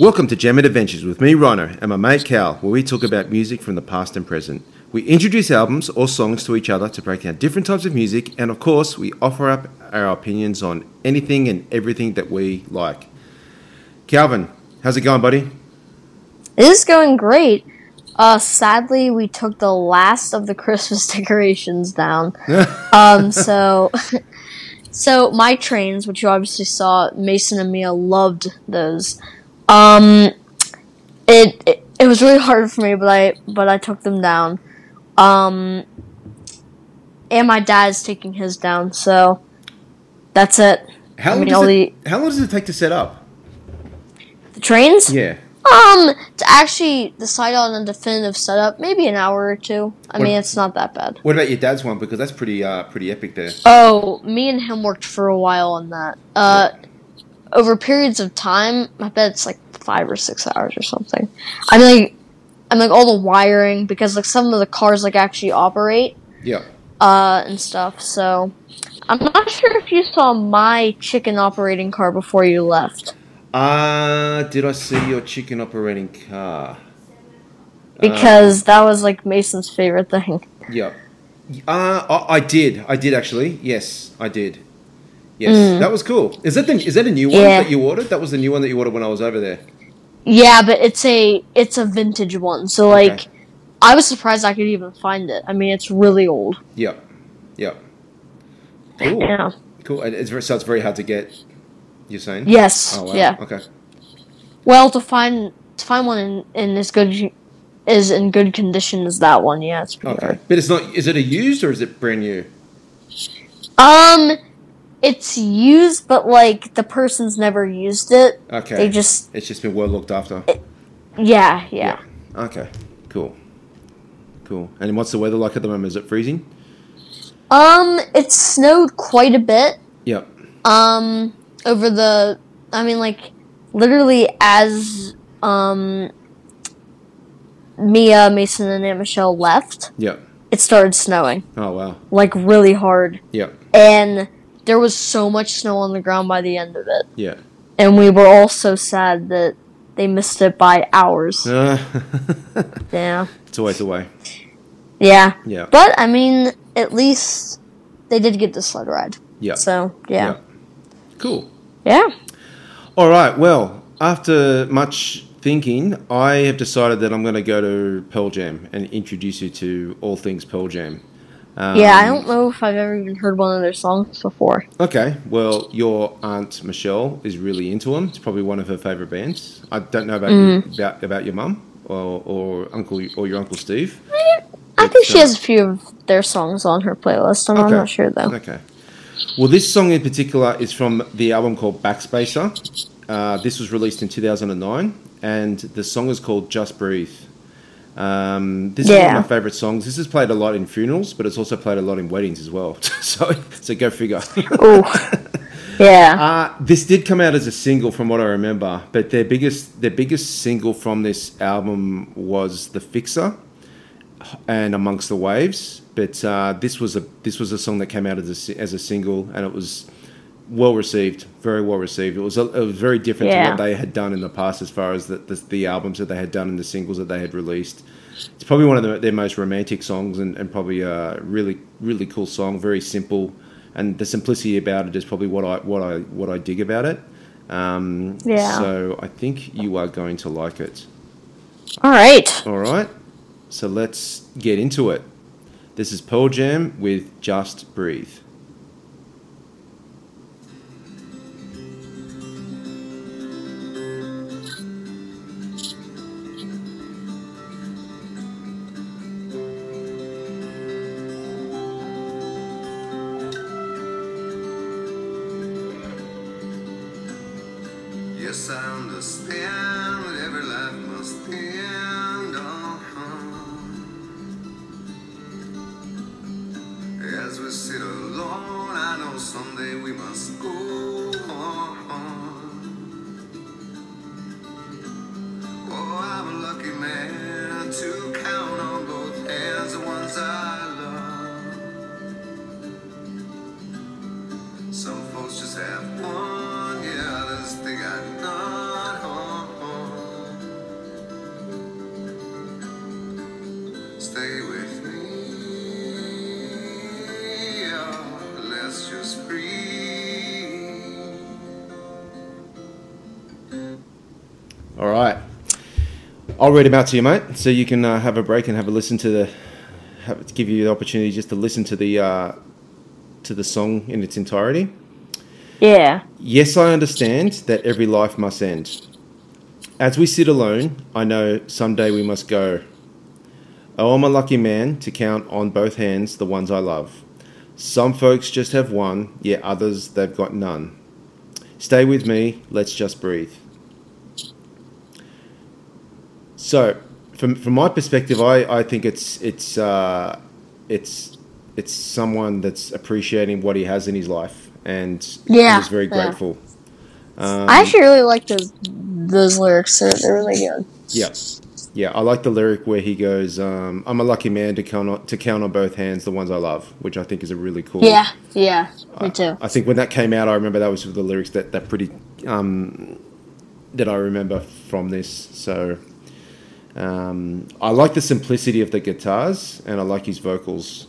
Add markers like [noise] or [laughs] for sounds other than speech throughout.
Welcome to and Adventures with me, Rhino, and my mate Cal, where we talk about music from the past and present. We introduce albums or songs to each other to break down different types of music, and of course, we offer up our opinions on anything and everything that we like. Calvin, how's it going, buddy? It is going great. Uh, sadly, we took the last of the Christmas [laughs] decorations down. [laughs] um, so, [laughs] so my trains, which you obviously saw, Mason and Mia loved those. Um, it, it it was really hard for me, but I but I took them down. Um, and my dad's taking his down, so that's it. How I long, mean, does it, the, how long does it take to set up? the trains. Yeah. Um, to actually decide on a definitive setup, maybe an hour or two. I What- mean, it's not that bad. What about your dad's one? Because that's pretty uh, pretty epic there. Oh, me and him worked for a while on that. Uh, over periods of time, I bet it's like five or six hours or something. I mean, like, I mean, like all the wiring because like some of the cars like actually operate Yeah. uh and stuff. So I'm not sure if you saw my chicken operating car before you left Uh, did I see your chicken operating car? because that was like Mason's favorite thing. Yeah. Uh, I, I did. I did actually. Yes, I did. Yes, Mm. that was cool. Is that the is that a new one Yeah. that you ordered? That was the new one that you ordered when I was over there. Yeah, but it's a it's a vintage one. So like Okay. I was surprised I could even find it. I mean, it's really old. Yeah. Yeah. Cool. Yeah. Cool. And it's very, so it's very hard to get. You're saying? Yes. Oh wow. Yeah. Okay. Well, to find to find one in, in as good is in good condition as that one, yeah, it's pretty Okay. But it's not. Is it a used or is it brand new? Um, it's used, but like the person's never used it. Okay. They just It's just been well looked after. yeah, yeah. Okay. Cool. Cool. And what's the weather like at the moment? Is it freezing? Um, it snowed quite a bit. Yep. Um, over the, I mean, like literally as um Mia, Mason, and Aunt Michelle left, Yep. it started snowing Oh wow. like really hard. Yep. and there was so much snow on the ground by the end of it Yeah. and we were all so sad that they missed it by hours [laughs] Uh, yeah it's always the way. yeah Yeah. but i mean at least they did get the sled ride Yeah. so yeah Cool. yeah, All right. Well, after much thinking, I have decided that I'm going to go to Pearl Jam and introduce you to all things Pearl Jam. Um, yeah i don't know if i've ever even heard one of their songs before Okay. Well, your aunt Michelle is really into them. It's probably one of her favorite bands. I don't know about Mm. you, about about your mum or, or uncle or your uncle Steve. i think she uh, has a few of their songs on her playlist i'm Okay. not sure though Okay. Well, this song in particular is from the album called Backspacer. Uh, this was released in 2009, and the song is called Just Breathe. Um, this is one of my favorite songs. This is played a lot in funerals, but it's also played a lot in weddings as well. [laughs] so, so go figure. oh [laughs] yeah Uh, this did come out as a single, from what I remember. But their biggest, their biggest single from this album was "The Fixer" and "Amongst the Waves." But uh, this was a this was a song that came out as a, as a single, and it was well received, very well received. It was a, it was very different to what they had done in the past, as far as the, the, the albums that they had done and the singles that they had released. It's probably one of the, their most romantic songs, and, and probably a really really cool song. Very simple, and the simplicity about it is probably what I what I what I dig about it. Um, Yeah. So I think you are going to like it. all right All right. So let's get into it. This is Pearl Jam with Just Breathe. Yes, I understand that every life must end. Uh-huh. As we sit alone, I know someday we must go I'll read them out to you, mate, so you can uh, have a break and have a listen to the. Have, to give you the opportunity just to listen to the uh, to the song in its entirety. Yeah. Yes, I understand that every life must end. As we sit alone, I know someday we must go. Oh, I'm a lucky man to count on both hands the ones I love. Some folks just have one, yet others they've got none. Stay with me, let's just breathe. So, from from my perspective, I, I think it's it's uh, it's it's someone that's appreciating what he has in his life and Yeah, is very yeah. grateful. Um, I actually really like those those lyrics. They're, they're really good. Yeah, yeah. I like the lyric where he goes, um, "I'm a lucky man to count on, to count on both hands the ones I love," which I think is a really cool. Yeah, yeah, me too. I think when that came out, I remember that was the lyrics that that pretty um, that I remember from this. So um, I like the simplicity of the guitars, and I like his vocals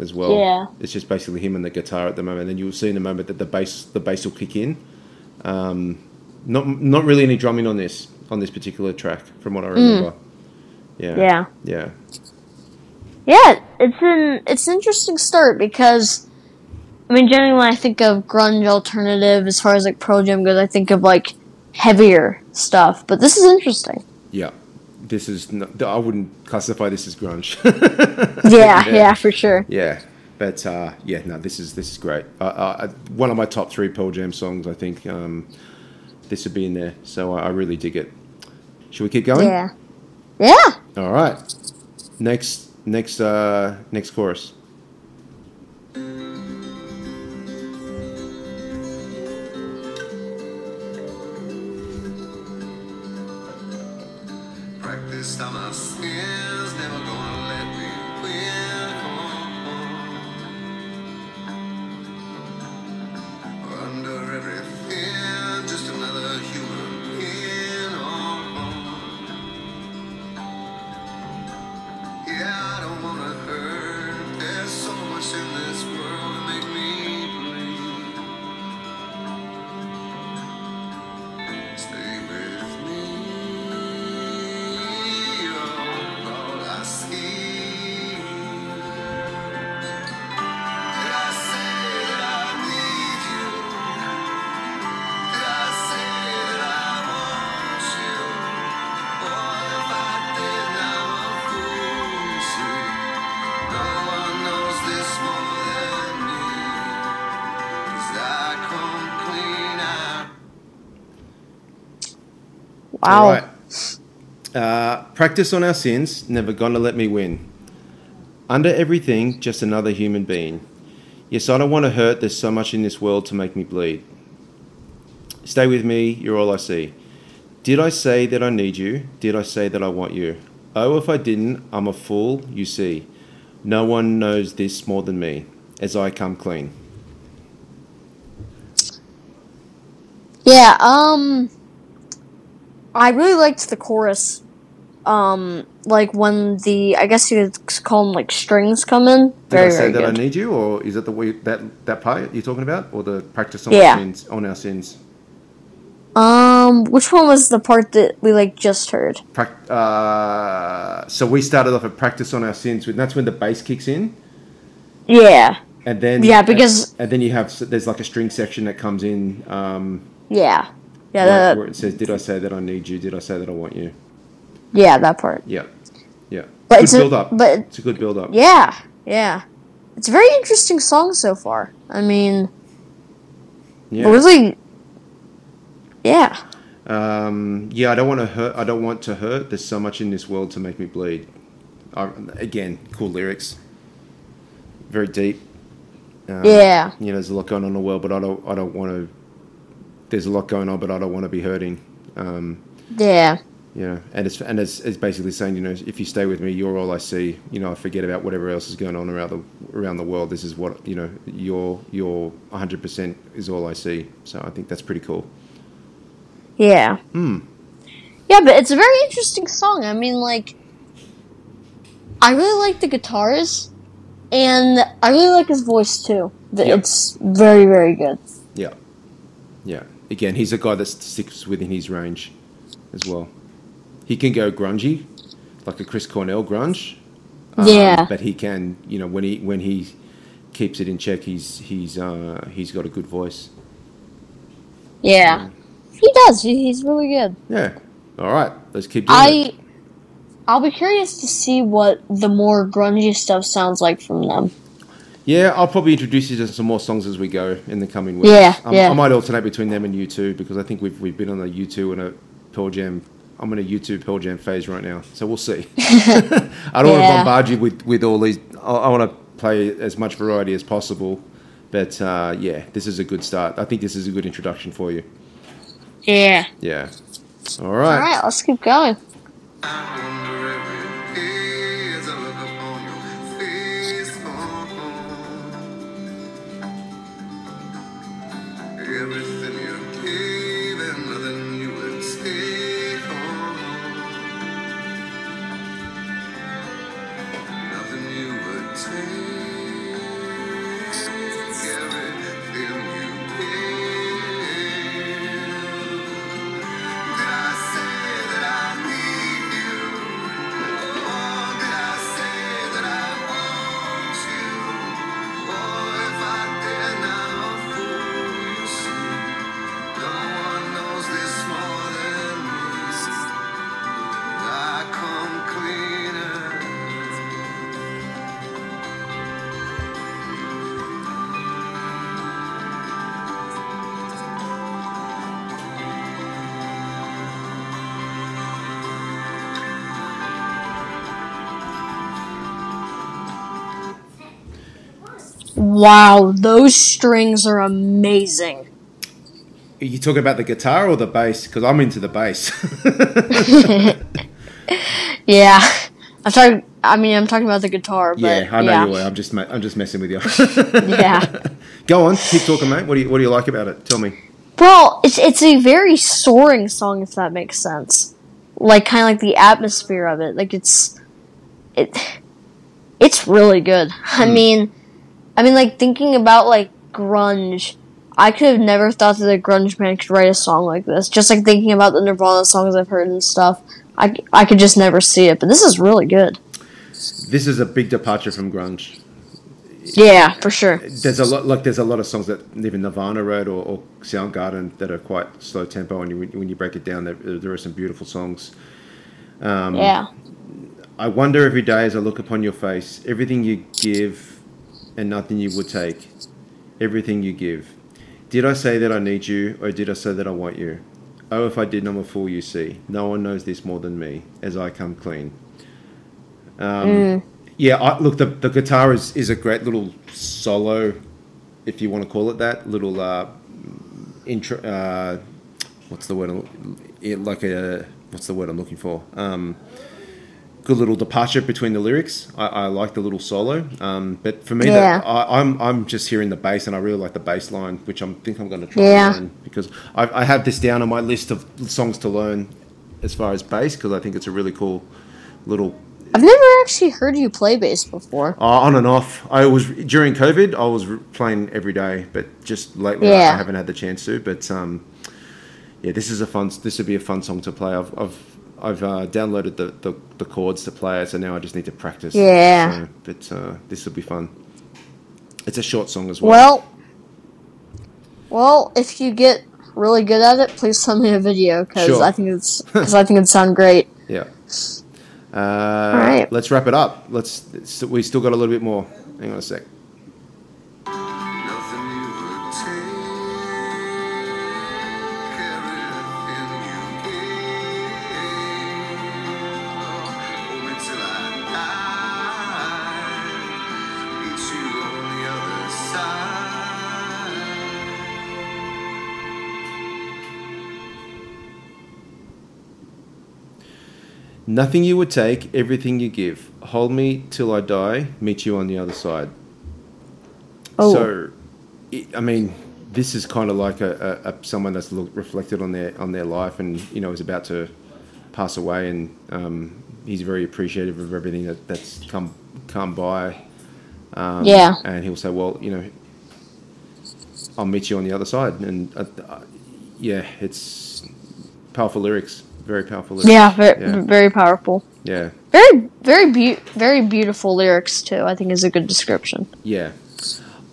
as well. Yeah. it's just basically him and the guitar at the moment. And you'll see in a moment that the bass the bass will kick in. Um, not not really any drumming on this on this particular track, from what I remember. Yeah, Mm. Yeah, yeah, yeah. It's an it's an interesting start because, I mean, generally when I think of grunge alternative, as far as like Pearl Jam goes, I think of like heavier stuff. But this is interesting. yeah. This is not, I wouldn't classify this as grunge. [laughs] Yeah, Yeah. yeah, for sure. Yeah, but uh, yeah, no, this is this is great. Uh, uh, one of my top three Pearl Jam songs, I think. Um, this would be in there, so I, I really dig it. Should we keep going? Yeah, yeah. All right. Next, next, uh, next chorus. On my practice on our sins, never gonna let me win. Under everything, just another human being. Yes, I don't want to hurt. There's so much in this world to make me bleed. Stay with me. You're all I see. Did I say that I need you? Did I say that I want you? Oh, if I didn't, I'm a fool. You see, no one knows this more than me. As I come clean. Yeah, um I really liked the chorus. Um like when the I guess you could call them like strings come in. Did I say very that good. I need you, or is that the way that that part you're talking about, or the practice on Yeah. our sins? On our sins. um which one was the part that we like just heard? Uh, so we started off at practice on our sins, and that's when the bass kicks in, Yeah. and then Yeah, because- and, then you have there's like a string section that comes in, um, Yeah. Yeah, where, that, where it says, "Did I say that I need you? Did I say that I want you?" Yeah, that part. Yeah, yeah. But good it's a- build up. but- it's a good build up. Yeah. Yeah. It's a very interesting song so far. I mean, Yeah. really Yeah. Um, yeah, I don't want to hurt. I don't want to hurt. There's so much in this world to make me bleed. I, again, cool lyrics. Very deep. Um, Yeah. You know, there's a lot going on in the world, but I don't. I don't want to. There's a lot going on, but I don't want to be hurting. Um, Yeah. You know, and it's and it's, it's basically saying, you know, if you stay with me, you're all I see. You know, I forget about whatever else is going on around the around the world. This is what you know. You're you're 100 percent is all I see. So I think that's pretty cool. Yeah. Hmm. Yeah, but it's a very interesting song. I mean, like, I really like the guitars, and I really like his voice too. Yeah. It's very, very good. Yeah. Yeah. Again, he's a guy that sticks within his range as well. He can go grungy, like a Chris Cornell grunge. um, Yeah. But he can, you know, when he when he keeps it in check, he's he's uh, he's got a good voice. Yeah, he does. He's really good. Yeah. All right. Let's keep doing it. I, I'll be curious to see what the more grungy stuff sounds like from them. Yeah, I'll probably introduce you to some more songs as we go in the coming weeks. Yeah, Um, yeah. I might alternate between them and U2 because I think we've we've been on a U2 and a Pearl Jam. I'm in a U2 Pearl Jam phase right now, so we'll see. [laughs] [laughs] I don't want to bombard you with with all these. I, I want to play as much variety as possible, but uh, yeah, this is a good start. I think this is a good introduction for you. Yeah. Yeah. All All right. right, let's keep going. Wow, those strings are amazing. Are you talking about the guitar or the bass? Because I'm into the bass. [laughs] Yeah, I'm talking. I mean, I'm talking about the guitar. But yeah, I know yeah. you are. I'm just I'm just messing with you. [laughs] Yeah. [laughs] Go on, keep talking, mate. What do you What do you like about it? Tell me. Well, it's it's a very soaring song, if that makes sense. Like kind of like the atmosphere of it. Like it's it it's really good. I Hmm. mean, I mean, like thinking about like grunge. I could have never thought that a grunge band could write a song like this. Just like thinking about the Nirvana songs I've heard and stuff. I, I could just never see it, but this is really good. This is a big departure from grunge. Yeah, for sure. There's a lot like there's a lot of songs that even Nirvana wrote or, or Soundgarden that are quite slow tempo, and you, when you break it down, there, there are some beautiful songs. Um, Yeah. I wonder every day as I look upon your face, everything you give and nothing you would take, everything you give. Did I say that I need you, or did I say that I want you? Oh, if I did, I'm a fool, you see. No one knows this more than me, as I come clean. Um, Yeah, I, look, the, the guitar is, is a great little solo, if you want to call it that. Little uh, intro. Uh, what's the word? I'm- Like a what's the word I'm looking for? Um, good little departure between the lyrics. I, I like the little solo. Um, but for me, Yeah. that, I, I'm I'm just hearing the bass, and I really like the bass line, which I'm think I'm going to try Yeah. learn because I, I have this down on my list of songs to learn as far as bass because I think it's a really cool little I've never actually heard you play bass before. uh, on and off. I was during COVID. I was playing every day, but just lately I- I haven't had the chance to. But um, yeah, this is a fun. This would be a fun song to play. I've I've, I've uh, downloaded the, the, the chords to play it, so now I just need to practice. Yeah. So, but uh, this will be fun. It's a short song as well. Well, well, if you get really good at it, please send me a video because Sure. I think it's because I think it'd sound great. [laughs] yeah. Uh, right. Let's wrap it up. Let's. We still got a little bit more. Hang on a sec. Nothing you would take, everything you give. Hold me till I die, meet you on the other side. Oh. So, it, I mean, this is kind of like a, a, a someone that's look, reflected on their on their life, and you know is about to pass away, and um, he's very appreciative of everything that, that's come come by. Um, Yeah. and he'll say, "Well, you know, I'll meet you on the other side." And uh, uh, yeah, it's powerful lyrics, very powerful lyrics. Yeah, very, yeah, very powerful. yeah. Very, very, be- very beautiful lyrics too. I think is a good description. Yeah.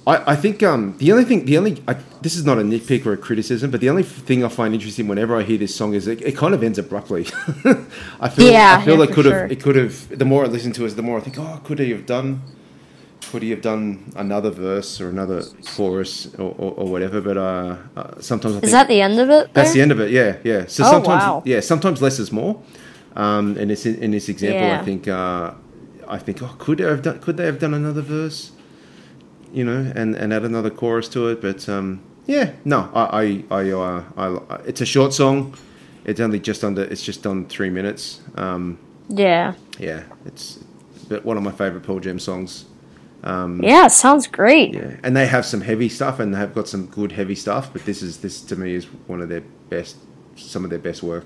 I, I think um, the only thing, the only, I, this is not a nitpick or a criticism, but the only thing I find interesting whenever I hear this song is it, it kind of ends abruptly. [laughs] I feel, Yeah, I feel yeah, it could sure. have, it could have. The more I listen to it, the more I think, oh, could he have done, could he have done another verse or another chorus or, or, or whatever? But uh, uh, sometimes I think Is that the end of it? that's the end of it. Yeah, yeah. So Oh, sometimes, wow. yeah, sometimes less is more. Um, and it's in, in this example, I think, uh, I think, oh, could they have done? Could they have done another verse? You know, and, and add another chorus to it. But um, yeah, no, I, I, I, uh, I, it's a short song. It's only just under. It's just on three minutes. Um, Yeah. yeah, it's but one of my favorite Pearl Jam songs. Yeah, it sounds great. Yeah, and they have some heavy stuff, and they have got some good heavy stuff. But this is this to me is one of their best, some of their best work.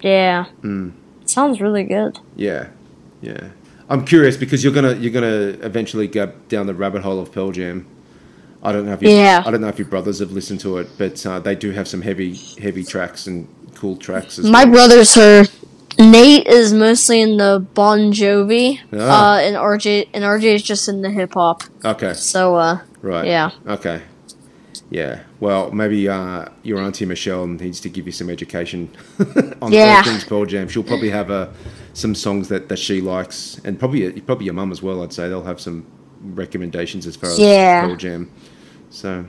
Yeah. Mm. Sounds really good. Yeah, yeah. I'm curious because you're gonna you're gonna eventually go down the rabbit hole of Pearl Jam. I don't know if you, Yeah. I don't know if your brothers have listened to it, but uh, they do have some heavy heavy tracks and cool tracks. As My well. brothers are. Nate is mostly in the Bon Jovi, Ah. uh, and RJ and RJ is just in the hip hop. Okay, So, uh, right. yeah. Okay. Yeah. Well, maybe uh, your auntie Michelle needs to give you some education [laughs] on Yeah. things Pearl Jam. She'll probably have uh, some songs that, that she likes, and probably probably your mum as well. I'd say they'll have some recommendations as far as Yeah. Pearl Jam. So,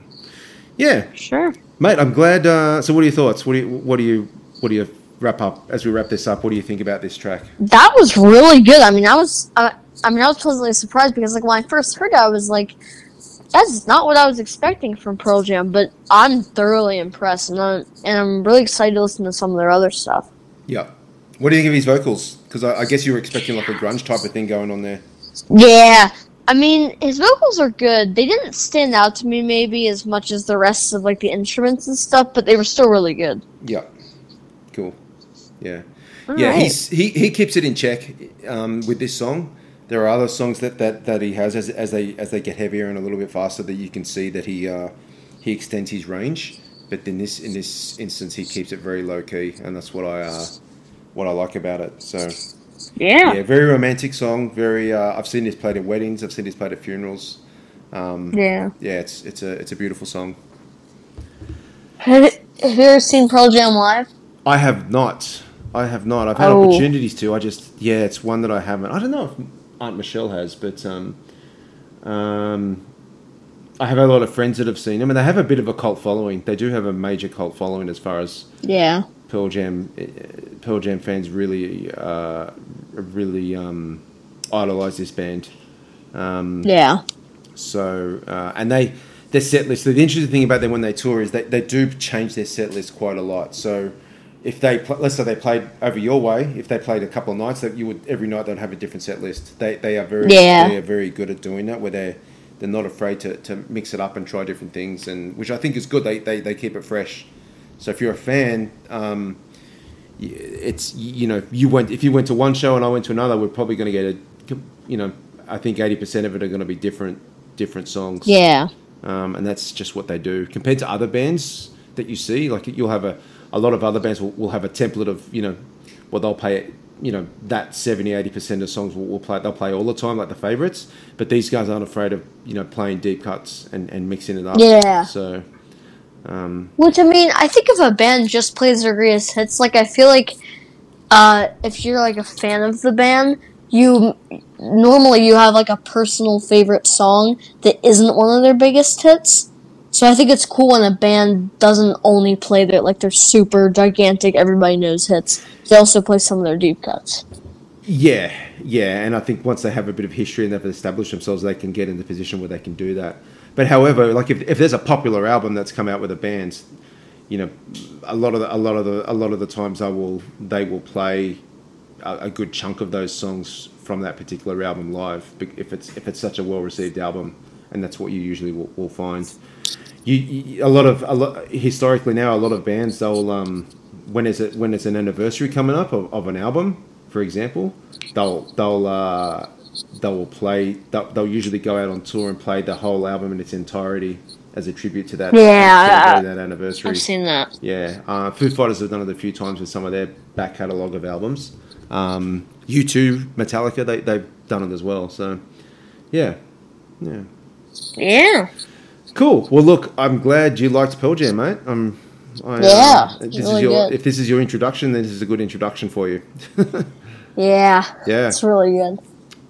yeah, sure. mate. I'm glad. Uh, so, what are your thoughts? What do you what do you what do you wrap up as we wrap this up? What do you think about this track? That was really good. I mean, I was, uh, I mean, I was pleasantly surprised because, like, when I first heard it, I was like, "That's not what I was expecting from Pearl Jam." But I'm thoroughly impressed, and I'm, and I'm really excited to listen to some of their other stuff. Yeah. What do you think of his vocals? Because I, I guess you were expecting like a grunge type of thing going on there. Yeah, I mean, his vocals are good. They didn't stand out to me maybe as much as the rest of like the instruments and stuff, but they were still really good. Yeah. Cool. Yeah. All yeah, right. he's he, he keeps it in check um, with this song. There are other songs that, that, that he has as, as they as they get heavier and a little bit faster that you can see that he uh, he extends his range. But in this in this instance, he keeps it very low key, and that's what I uh, what I like about it. So Yeah. yeah, very romantic song. Very uh, I've seen this played at weddings. I've seen this played at funerals. Um, Yeah. yeah, it's it's a it's a beautiful song. Have, have you ever seen Pearl Jam live? I have not. I have not. I've had Oh. opportunities to. I just yeah, it's one that I haven't. I don't know if Aunt Michelle has, but um, um, I have a lot of friends that have seen them, and they have a bit of a cult following. They do have a major cult following as far as Yeah. Pearl Jam. uh, Pearl Jam fans really, uh, really um, idolize this band. Um, Yeah. so, uh, and they their set list. The interesting thing about them when they tour is that they do change their set list quite a lot. So, if they pl- let's say they played over your way, if they played a couple of nights, that you would every night they'd have a different set list. They they are very Yeah. they are very good at doing that. Where they they're not afraid to, to mix it up and try different things, and which I think is good. They they, they keep it fresh. So if you're a fan. Um, it's you know you went if you went to one show and I went to another, we're probably going to get a you know I think eighty percent of it are going to be different different songs. Yeah. um, and that's just what they do compared to other bands that you see. Like you'll have a a lot of other bands will, will have a template of you know what they'll play. You know that 70 80 percent of songs will, will play. They'll play all the time like the favorites. But these guys aren't afraid of you know playing deep cuts and, and mixing it up. Yeah. So um, Which I mean, I think if a band just plays their greatest hits, like I feel like uh, if you're like a fan of the band, you normally you have like a personal favorite song that isn't one of their biggest hits. So I think it's cool when a band doesn't only play their like their super gigantic everybody knows hits. They also play some of their deep cuts. Yeah, yeah, and I think once they have a bit of history and they've established themselves, they can get in the position where they can do that. But however, like if, if there's a popular album that's come out with a band, you know, a lot of the, a lot of the a lot of the times I will they will play a, a good chunk of those songs from that particular album live if it's if it's such a well received album, and that's what you usually will, will find. You, you a lot of a lot historically now a lot of bands they'll um when is it when it's an anniversary coming up of, of an album for example, they'll they'll uh, they will play. They'll, they'll usually go out on tour and play the whole album in its entirety as a tribute to that. Yeah, celebrating that anniversary. I've seen that. Yeah, uh, Foo Fighters have done it a few times with some of their back catalogue of albums. Um, U2, Metallica, they, they've done it as well. So, yeah, yeah. Yeah. Cool. Well, look, I'm glad you liked Pearl Jam, mate. Um, I, Yeah, uh, this it's is really your, good. if this is your introduction, then this is a good introduction for you. [laughs] Yeah. Yeah. It's really good.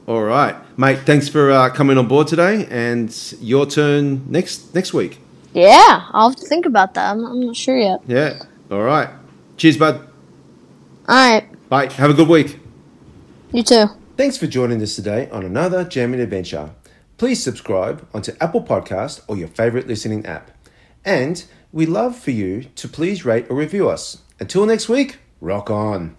All right, mate. Thanks for uh, coming on board today, and your turn next next week. Yeah. I'll have to think about that. I'm, I'm not sure yet. Yeah. All right. Cheers, bud. All right. Bye. Have a good week. You too. Thanks for joining us today on another jamming adventure. Please subscribe onto Apple Podcast or your favorite listening app. And we love for you to please rate or review us. Until next week, rock on.